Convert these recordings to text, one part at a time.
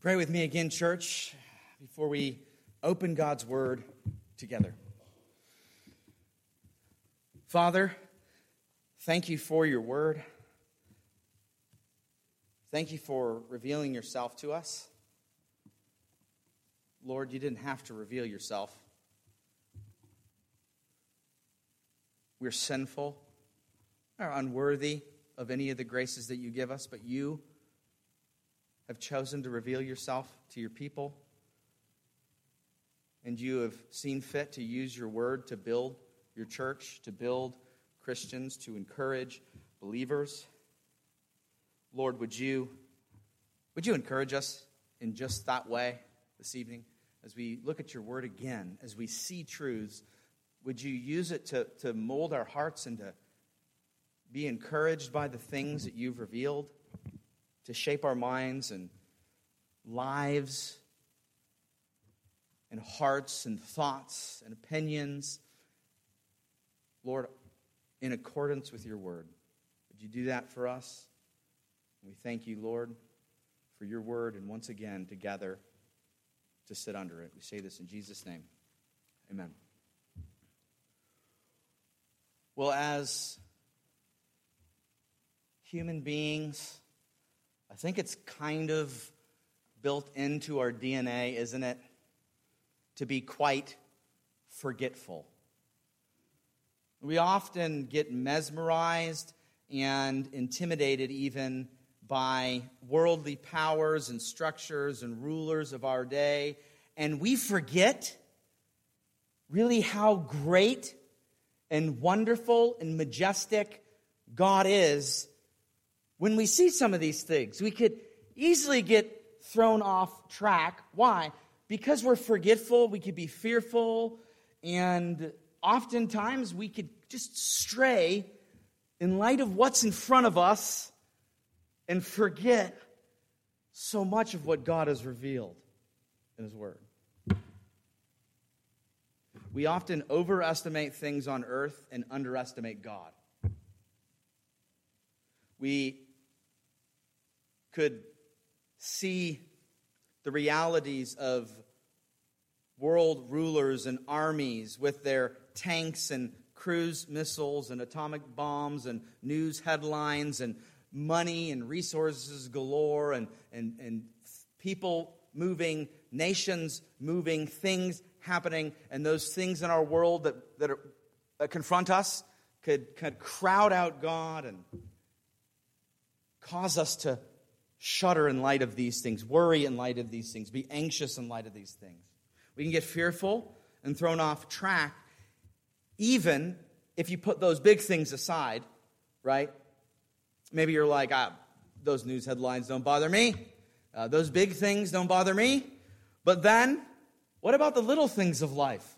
Pray with me again, church, before we open God's word together. Father, thank you for your word. Thank you for revealing yourself to us. Lord, you didn't have to reveal yourself. We're sinful, are unworthy of any of the graces that you give us, but you have chosen to reveal yourself to your people. And you have seen fit to use your word to build your church, to build Christians, to encourage believers. Lord, would you, would you encourage us in just that way this evening as we look at your word again, as we see truths? Would you use it to, to mold our hearts and to be encouraged by the things that you've revealed? To shape our minds and lives and hearts and thoughts and opinions. Lord, in accordance with your word, would you do that for us? We thank you, Lord, for your word and once again together to sit under it. We say this in Jesus' name. Amen. Well, as human beings, I think it's kind of built into our DNA, isn't it? To be quite forgetful. We often get mesmerized and intimidated even by worldly powers and structures and rulers of our day, and we forget really how great and wonderful and majestic God is when we see some of these things. We could easily get thrown off track. Why? Because we're forgetful, we could be fearful, and oftentimes we could just stray in light of what's in front of us and forget so much of what God has revealed in His Word. We often overestimate things on earth and underestimate God. We could see the realities of world rulers and armies with their tanks and cruise missiles and atomic bombs and news headlines and money and resources galore and, and, and people moving, nations moving, things happening, and those things in our world that, that, are, that confront us could, could crowd out God and cause us to shudder in light of these things, worry in light of these things, be anxious in light of these things. We can get fearful and thrown off track, even if you put those big things aside, right? Maybe you're like, ah, those news headlines don't bother me. Uh, those big things don't bother me. But then, what about the little things of life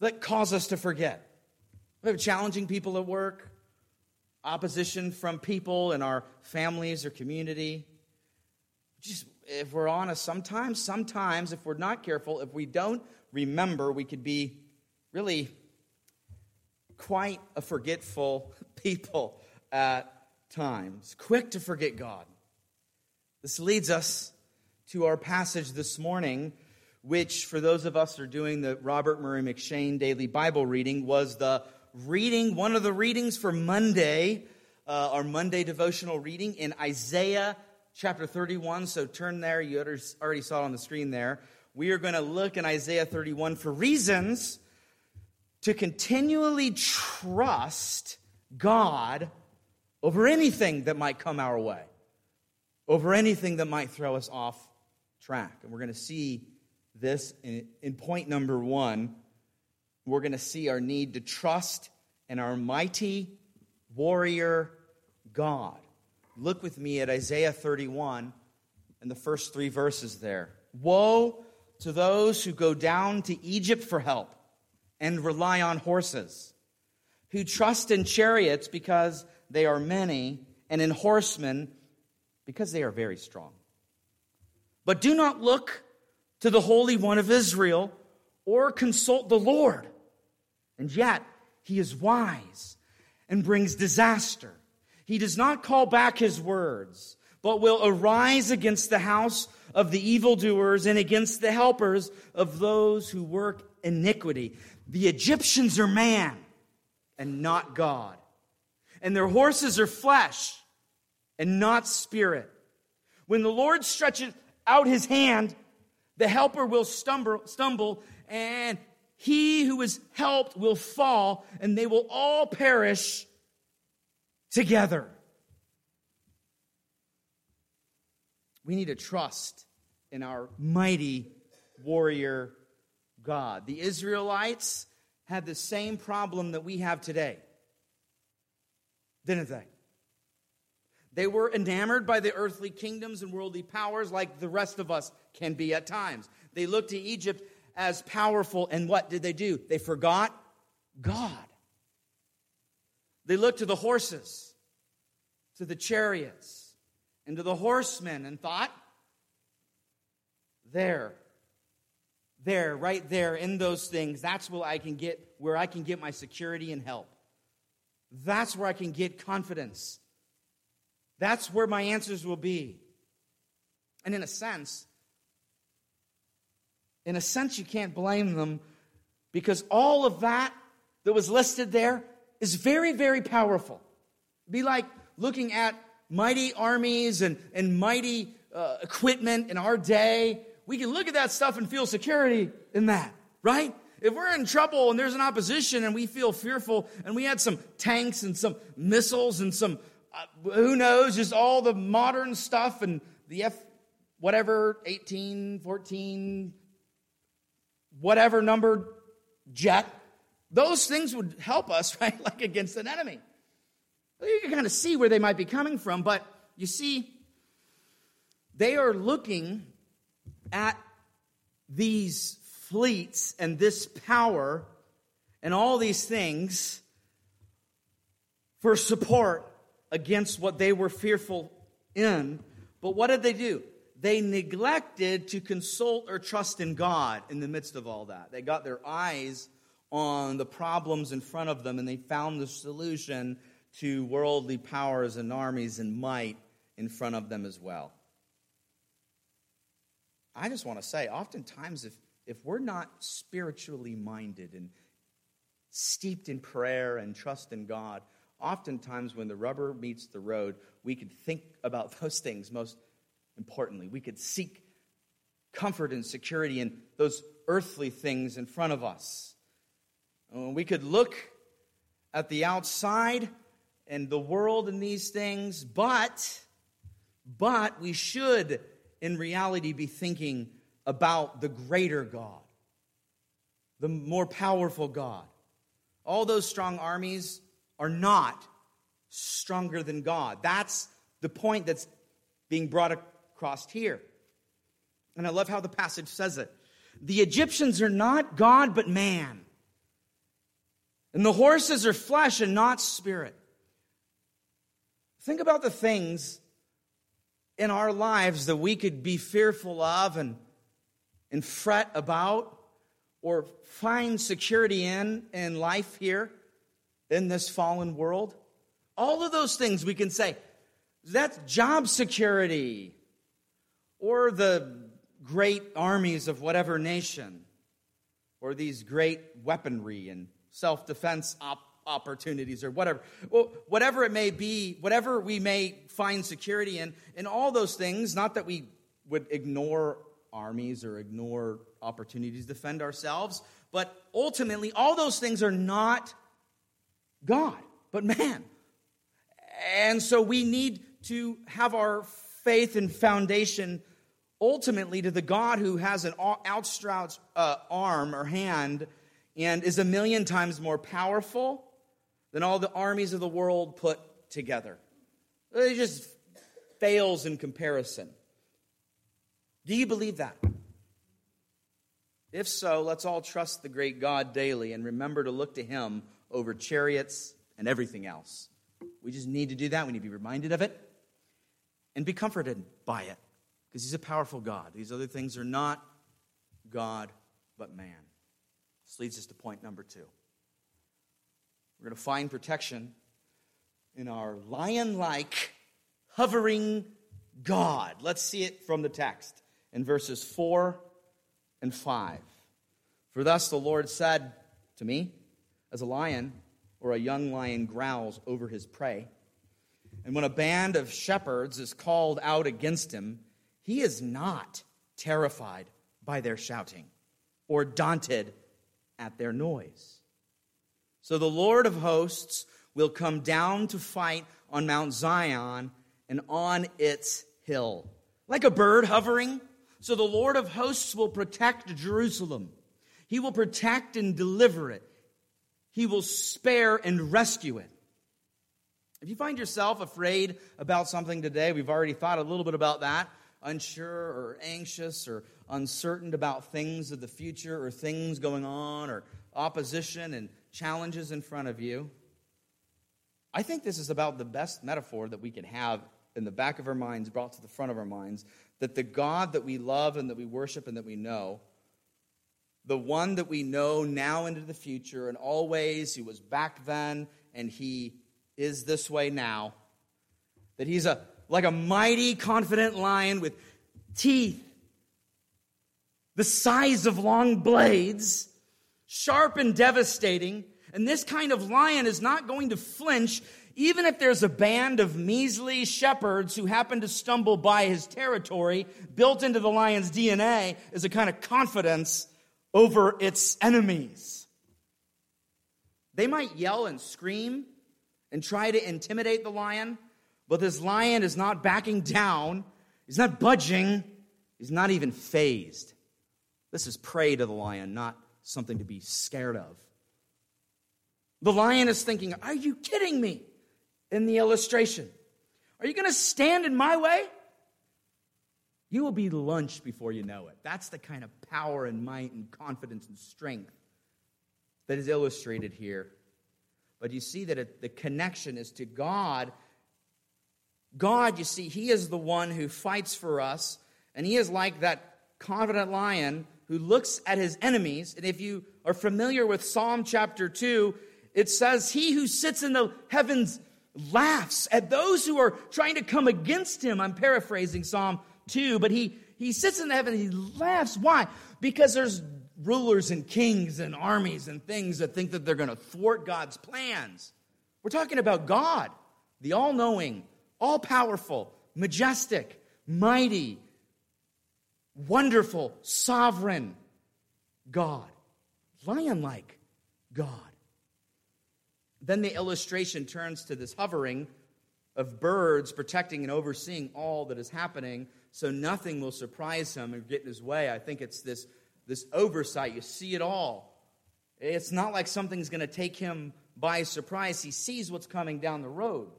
that cause us to forget? We have challenging people at work, opposition from people in our families or community, just if we're honest, sometimes, sometimes, if we're not careful, if we don't remember, we could be really quite a forgetful people at times, quick to forget God. This leads us to our passage this morning, which, for those of us who are doing the Robert Murray M'Cheyne daily Bible reading, was the reading, one of the readings for Monday, uh, our Monday devotional reading in Isaiah chapter 31. So turn there. You already saw it on the screen there. We are going to look in Isaiah 31 for reasons to continually trust God over anything that might come our way, over anything that might throw us off track. And we're going to see this in, in point number one. We're going to see our need to trust in our mighty warrior God. Look with me at Isaiah 31 and the first three verses there. Woe to those who go down to Egypt for help and rely on horses, who trust in chariots because they are many, and in horsemen because they are very strong. But do not look to the Holy One of Israel or consult the Lord. And yet, he is wise and brings disaster. He does not call back his words, but will arise against the house of the evildoers and against the helpers of those who work iniquity. The Egyptians are man and not God, and their horses are flesh and not spirit. When the Lord stretches out his hand, the helper will stumble, stumble and he who is helped will fall, and they will all perish together. We need to trust in our mighty warrior God. The Israelites had the same problem that we have today, didn't they? They were enamored by the earthly kingdoms and worldly powers like the rest of us can be at times. They looked to Egypt as powerful, and what did they do? They forgot God. They looked to the horses, to the chariots, and to the horsemen and thought, there, there, right there in those things, that's where I can get where I can get my security and help. That's where I can get confidence. That's where my answers will be. And in a sense, in a sense, you can't blame them because all of that that was listed there is very, very powerful. It'd be like looking at mighty armies and, and mighty uh, equipment in our day. We can look at that stuff and feel security in that, right? If we're in trouble and there's an opposition and we feel fearful and we had some tanks and some missiles and some, uh, who knows, just all the modern stuff and the F, whatever, 18, 14, whatever numbered jet, those things would help us, right? Like against an enemy. You can kind of see where they might be coming from, but you see, they are looking at these fleets and this power and all these things for support against what they were fearful in. But what did they do? they neglected to consult or trust in God in the midst of all that. They got their eyes on the problems in front of them and they found the solution to worldly powers and armies and might in front of them as well. I just want to say, oftentimes, if, if we're not spiritually minded and steeped in prayer and trust in God, oftentimes when the rubber meets the road, we can think about those things most importantly. We could seek comfort and security in those earthly things in front of us. We could look at the outside and the world and these things, but but we should in reality be thinking about the greater God, the more powerful God. All those strong armies are not stronger than God. That's the point that's being brought across here. And I love how the passage says it. The Egyptians are not God, but man. And the horses are flesh and not spirit. Think about the things in our lives that we could be fearful of and, and fret about or find security in in life here in this fallen world. All of those things we can say, that's job security or the great armies of whatever nation, or these great weaponry and self defense op- opportunities, or whatever. Well, whatever it may be, whatever we may find security in, in all those things, not that we would ignore armies or ignore opportunities to defend ourselves, but ultimately, all those things are not God, but man. And so we need to have our faith and foundation ultimately to the God who has an outstretched uh, arm or hand and is a million times more powerful than all the armies of the world put together. It just fails in comparison. Do you believe that? If so, let's all trust the great God daily and remember to look to Him over chariots and everything else. We just need to do that. We need to be reminded of it and be comforted by it because he's a powerful God. These other things are not God, but man. This leads us to point number two. We're going to find protection in our lion like, hovering God. Let's see it from the text. in verses 4 and 5. For thus the Lord said to me, as a lion or a young lion growls over his prey, and when a band of shepherds is called out against him, he is not terrified by their shouting or daunted at their noise. So the Lord of hosts will come down to fight on Mount Zion and on its hill. Like a bird hovering, so the Lord of hosts will protect Jerusalem. He will protect and deliver it. He will spare and rescue it. If you find yourself afraid about something today, we've already thought a little bit about that, unsure or anxious or uncertain about things of the future or things going on or opposition and challenges in front of you. I think this is about the best metaphor that we can have in the back of our minds, brought to the front of our minds, that the God that we love and that we worship and that we know, the one that we know now into the future and always, he was back then and he is this way now, that he's a like a mighty, confident lion with teeth the size of long blades, sharp and devastating. And this kind of lion is not going to flinch even if there's a band of measly shepherds who happen to stumble by his territory, built into the lion's DNA is a kind of confidence over its enemies. They might yell and scream and try to intimidate the lion, but this lion is not backing down. He's not budging. He's not even phased. This is prey to the lion, not something to be scared of. The lion is thinking, Are you kidding me? in the illustration. Are you going to stand in my way? You will be lunched before you know it. That's the kind of power and might and confidence and strength that is illustrated here. But you see that it, the connection is to God. God, you see, He is the one who fights for us, and He is like that confident lion who looks at his enemies. And if you are familiar with Psalm chapter 2, it says, He who sits in the heavens laughs at those who are trying to come against him. I'm paraphrasing Psalm 2, but he, he sits in heaven and he laughs. Why? Because there's rulers and kings and armies and things that think that they're going to thwart God's plans. We're talking about God, the all knowing, all powerful, majestic, mighty, wonderful, sovereign God, lion like God. Then the illustration turns to this hovering of birds protecting and overseeing all that is happening so nothing will surprise him and get in his way. I think it's this, this oversight. You see it all. It's not like something's going to take him by surprise. He sees what's coming down the road.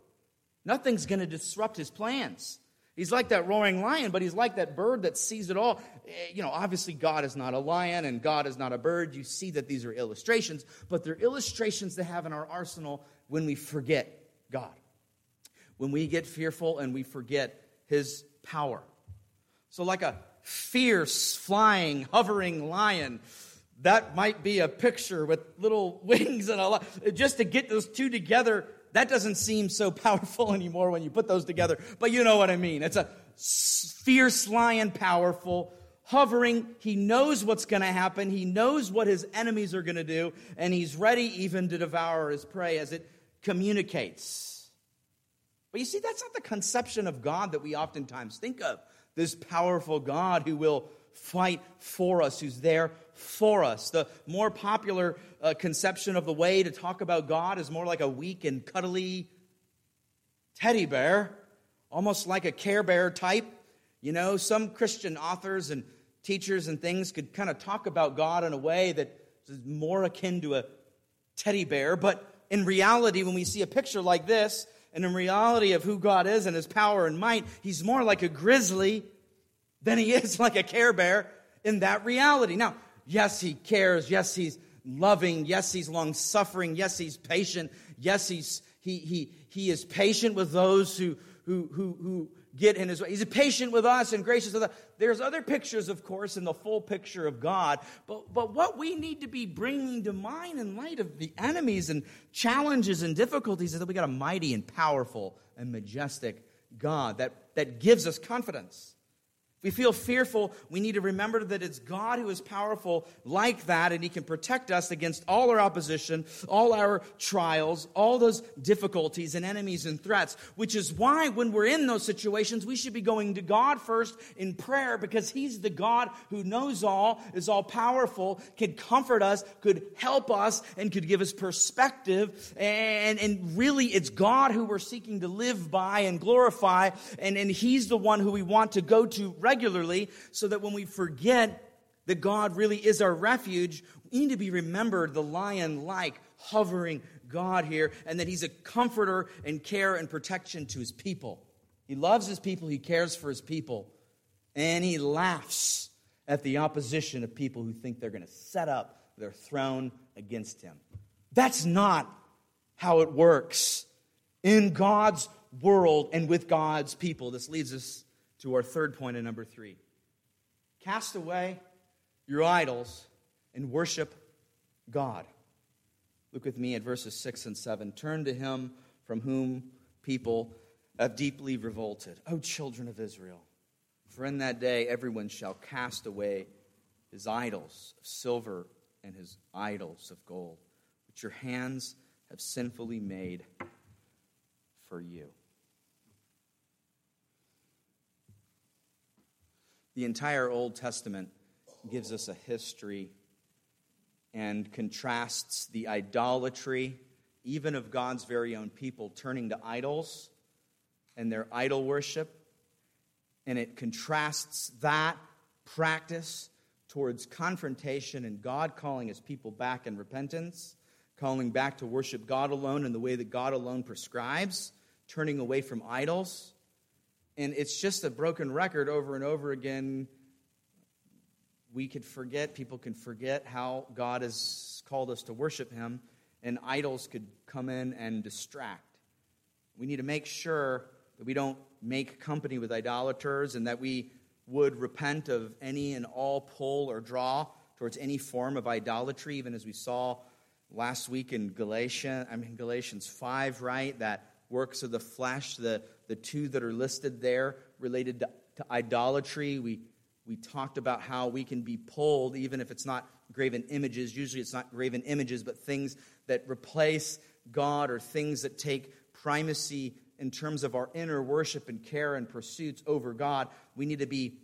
Nothing's going to disrupt his plans. He's like that roaring lion, but he's like that bird that sees it all. Eh, you know, obviously, God is not a lion and God is not a bird. You see that these are illustrations, but they're illustrations to have in our arsenal when we forget God, when we get fearful and we forget his power. So, like a fierce, flying, hovering lion, that might be a picture with little wings and a lot. Just to get those two together that doesn't seem so powerful anymore when you put those together, but you know what I mean. It's a fierce lion, powerful, hovering. He knows what's going to happen. He knows what his enemies are going to do, and he's ready even to devour his prey as it communicates. But you see, that's not the conception of God that we oftentimes think of. This powerful God who will fight for us, who's there for us. The more popular uh, conception of the way to talk about God is more like a weak and cuddly teddy bear, almost like a care bear type. You know, some Christian authors and teachers and things could kind of talk about God in a way that is more akin to a teddy bear. But in reality, when we see a picture like this, and in reality of who God is and his power and might, he's more like a grizzly than he is like a care bear in that reality. Now, yes, he cares. Yes, he's loving. Yes, he's long suffering. Yes, he's patient. Yes, he's, he, he, he is patient with those who, who, who, who get in his way. He's patient with us and gracious with us. There's other pictures, of course, in the full picture of God. But, but what we need to be bringing to mind in light of the enemies and challenges and difficulties is that we got a mighty and powerful and majestic God that, that gives us confidence. If we feel fearful, we need to remember that it's God who is powerful like that, and He can protect us against all our opposition, all our trials, all those difficulties and enemies and threats. Which is why, when we're in those situations, we should be going to God first in prayer because He's the God who knows all, is all powerful, could comfort us, could help us, and could give us perspective. And, and really, it's God who we're seeking to live by and glorify, and, and He's the one who we want to go to regularly so that when we forget that God really is our refuge, we need to be remembered the lion like hovering God here and that He's a comforter and care and protection to His people. He loves His people, He cares for His people, and He laughs at the opposition of people who think they're going to set up their throne against Him. That's not how it works in God's world and with God's people. This leads us to our third point in number three cast away your idols and worship God. Look with me at verses 6 and 7. Turn to him from whom people have deeply revolted. O children of Israel, for in that day everyone shall cast away his idols of silver and his idols of gold, which your hands have sinfully made for you. The entire Old Testament gives us a history and contrasts the idolatry, even of God's very own people, turning to idols and their idol worship. And it contrasts that practice towards confrontation and God calling his people back in repentance, calling back to worship God alone in the way that God alone prescribes, turning away from idols. And it's just a broken record over and over again. We could forget, people can forget how God has called us to worship Him, and idols could come in and distract. We need to make sure that we don't make company with idolaters and that we would repent of any and all pull or draw towards any form of idolatry, even as we saw last week in Galatians, I mean Galatians 5, right? That works of the flesh, the, the two that are listed there related to, to idolatry. We, we talked about how we can be pulled, even if it's not graven images. Usually it's not graven images, but things that replace God or things that take primacy in terms of our inner worship and care and pursuits over God. We need to be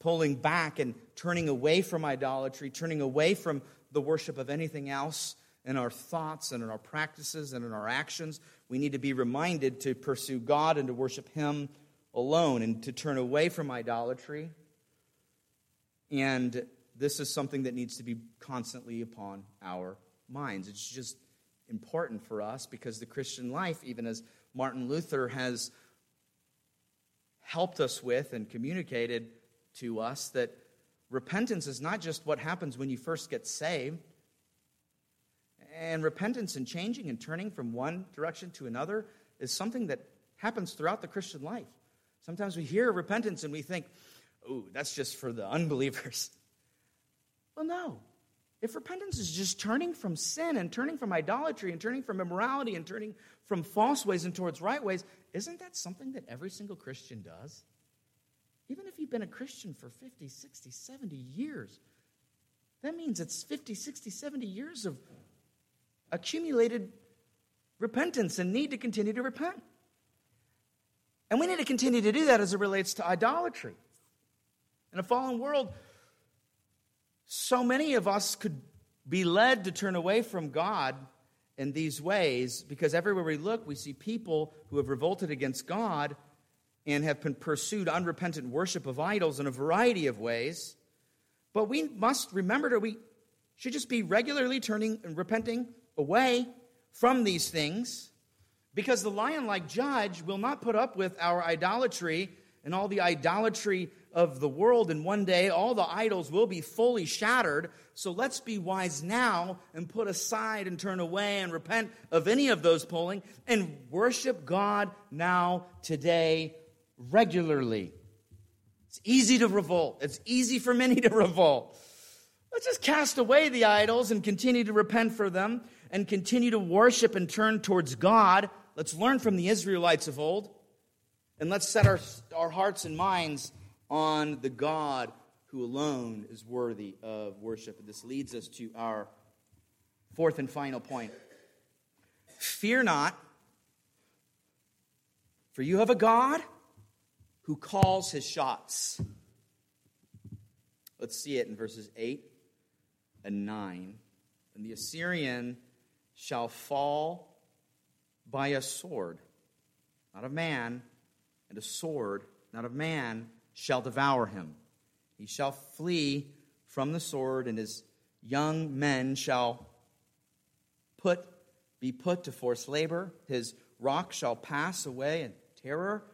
pulling back and turning away from idolatry, turning away from the worship of anything else in our thoughts and in our practices and in our actions. We need to be reminded to pursue God and to worship Him alone and to turn away from idolatry. And this is something that needs to be constantly upon our minds. It's just important for us because the Christian life, even as Martin Luther has helped us with and communicated to us, that repentance is not just what happens when you first get saved and repentance and changing and turning from one direction to another is something that happens throughout the Christian life. Sometimes we hear repentance and we think, oh, that's just for the unbelievers. Well, no. If repentance is just turning from sin and turning from idolatry and turning from immorality and turning from false ways and towards right ways, isn't that something that every single Christian does? Even if you've been a Christian for 50, 60, 70 years, that means it's 50, 60, 70 years of accumulated repentance and need to continue to repent. And we need to continue to do that as it relates to idolatry. In a fallen world, so many of us could be led to turn away from God in these ways because everywhere we look, we see people who have revolted against God and have been pursued unrepentant worship of idols in a variety of ways. But we must remember that we should just be regularly turning and repenting away from these things because the lion like judge will not put up with our idolatry and all the idolatry of the world. And one day, all the idols will be fully shattered. So let's be wise now and put aside and turn away and repent of any of those pulling and worship God now, today, regularly. It's easy to revolt, it's easy for many to revolt. Let's just cast away the idols and continue to repent for them and continue to worship and turn towards God. Let's learn from the Israelites of old. And let's set our, our hearts and minds on the God who alone is worthy of worship. And this leads us to our fourth and final point. Fear not, for you have a God who calls his shots. Let's see it in verses 8 and 9. And the Assyrian shall fall by a sword, not of man, and a sword, not of man, shall devour him. He shall flee from the sword, and his young men shall put, be put to forced labor. His rock shall pass away in terror,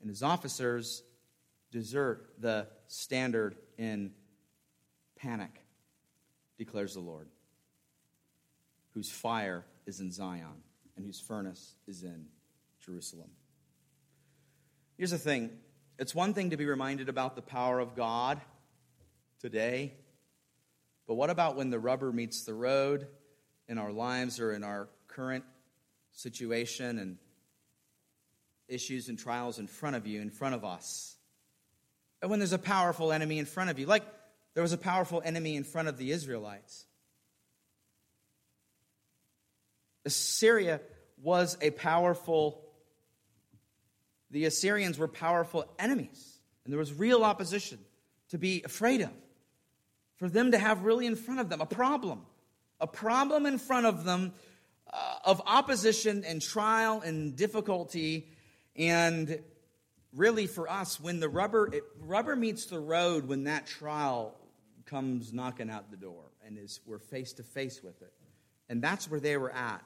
and his officers desert the standard in panic, declares the Lord, whose fire is in Zion and whose furnace is in Jerusalem. Here's the thing it's one thing to be reminded about the power of God today, but what about when the rubber meets the road in our lives or in our current situation and issues and trials in front of you, in front of us? And when there's a powerful enemy in front of you, like there was a powerful enemy in front of the Israelites. Assyria was a powerful, the Assyrians were powerful enemies, and there was real opposition to be afraid of. For them to have really in front of them a problem, a problem in front of them uh, of opposition and trial and difficulty. And really, for us, when the rubber, it, rubber meets the road, when that trial comes knocking out the door and is, we're face to face with it. And that's where they were at.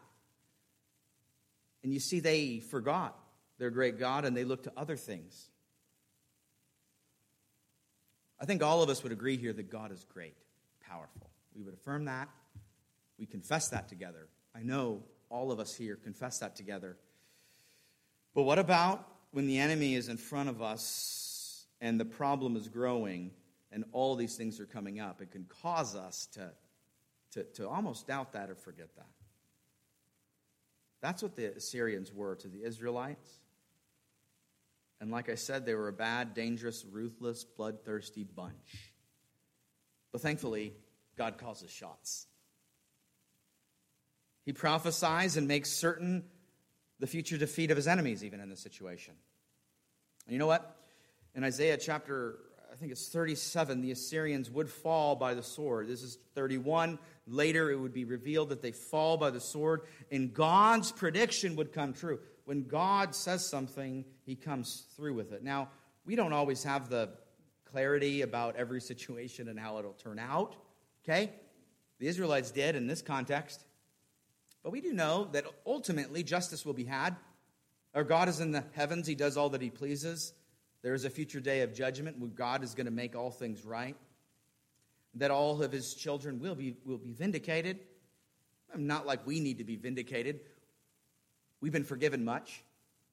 And you see, they forgot their great God and they looked to other things. I think all of us would agree here that God is great, powerful. We would affirm that. We confess that together. I know all of us here confess that together. But what about when the enemy is in front of us and the problem is growing and all these things are coming up? It can cause us to, to, to almost doubt that or forget that. That's what the Assyrians were to the Israelites. And like I said, they were a bad, dangerous, ruthless, bloodthirsty bunch. But thankfully, God calls us shots. He prophesies and makes certain the future defeat of his enemies, even in this situation. And you know what? In Isaiah chapter think it's 37, the Assyrians would fall by the sword. This is 31. Later, it would be revealed that they fall by the sword, and God's prediction would come true. When God says something, he comes through with it. Now, we don't always have the clarity about every situation and how it'll turn out, okay? The Israelites did in this context. But we do know that ultimately justice will be had. Our God is in the heavens, he does all that he pleases. There is a future day of judgment where God is going to make all things right, that all of his children will be, will be vindicated. Not like we need to be vindicated. We've been forgiven much,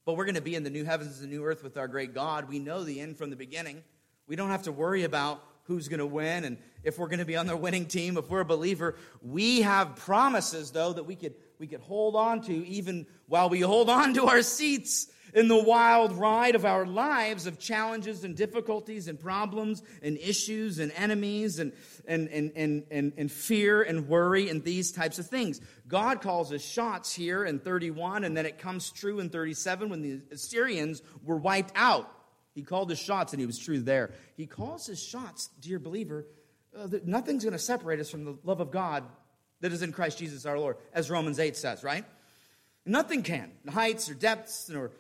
but we're going to be in the new heavens and the new earth with our great God. We know the end from the beginning. We don't have to worry about who's going to win and if we're going to be on the winning team, if we're a believer. We have promises, though, that we could, we could hold on to even while we hold on to our seats in the wild ride of our lives of challenges and difficulties and problems and issues and enemies and, and, and, and, and, and fear and worry and these types of things. God calls us shots here in 31, and then it comes true in 37 when the Assyrians were wiped out. He called his shots, and he was true there. He calls his shots, dear believer, uh, that nothing's going to separate us from the love of God that is in Christ Jesus our Lord, as Romans 8 says, right? Nothing can. Heights or depths or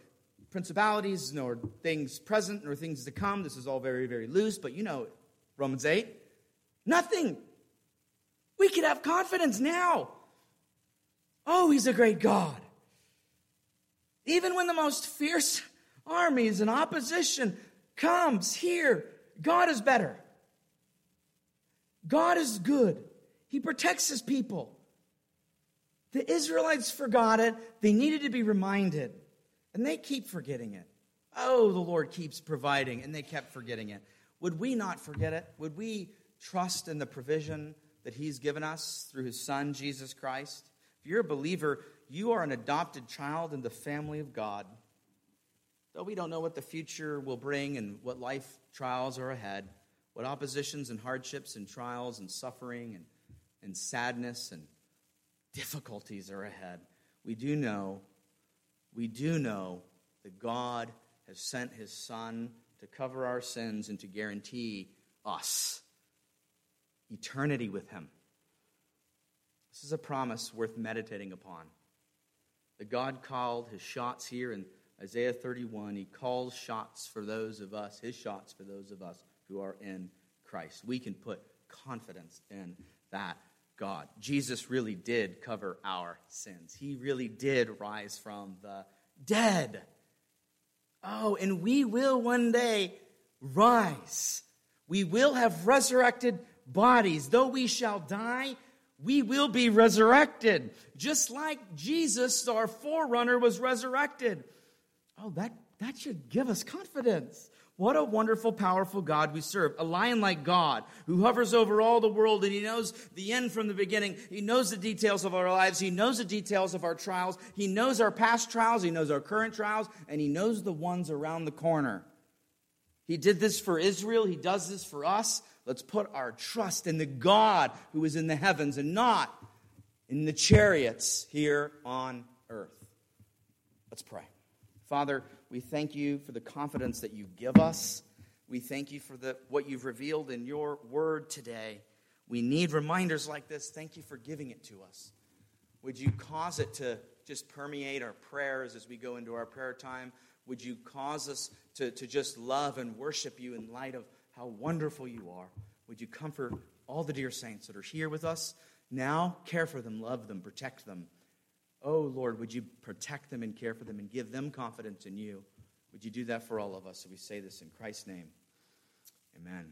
principalities, nor things present, nor things to come. This is all very, very loose, but you know Romans 8. Nothing. We can have confidence now. Oh, he's a great God. Even when the most fierce armies and opposition comes here, God is better. God is good. He protects his people. The Israelites forgot it. They needed to be reminded. And they keep forgetting it. Oh, the Lord keeps providing, and they kept forgetting it. Would we not forget it? Would we trust in the provision that He's given us through His Son, Jesus Christ? If you're a believer, you are an adopted child in the family of God. though we don't know what the future will bring and what life trials are ahead, what oppositions and hardships and trials and suffering and, and sadness and difficulties are ahead, we do know, we do know that God has sent his Son to cover our sins and to guarantee us eternity with him. This is a promise worth meditating upon. That God called his shots here in Isaiah 31. He calls shots for those of us, his shots for those of us who are in Christ. We can put confidence in that God. Jesus really did cover our sins. He really did rise from the dead. Oh, and we will one day rise. We will have resurrected bodies. Though we shall die, we will be resurrected. Just like Jesus, our forerunner, was resurrected. Oh, that, that should give us confidence. What a wonderful, powerful God we serve. A lion like God who hovers over all the world and he knows the end from the beginning. He knows the details of our lives. He knows the details of our trials. He knows our past trials. He knows our current trials and he knows the ones around the corner. He did this for Israel. He does this for us. Let's put our trust in the God who is in the heavens and not in the chariots here on earth. Let's pray. Father, we thank you for the confidence that you give us. We thank you for the, what you've revealed in your word today. We need reminders like this. Thank you for giving it to us. Would you cause it to just permeate our prayers as we go into our prayer time? Would you cause us to, to just love and worship you in light of how wonderful you are? Would you comfort all the dear saints that are here with us now? Care for them, love them, protect them. Oh, Lord, would you protect them and care for them and give them confidence in you? Would you do that for all of us? So we say this in Christ's name. Amen.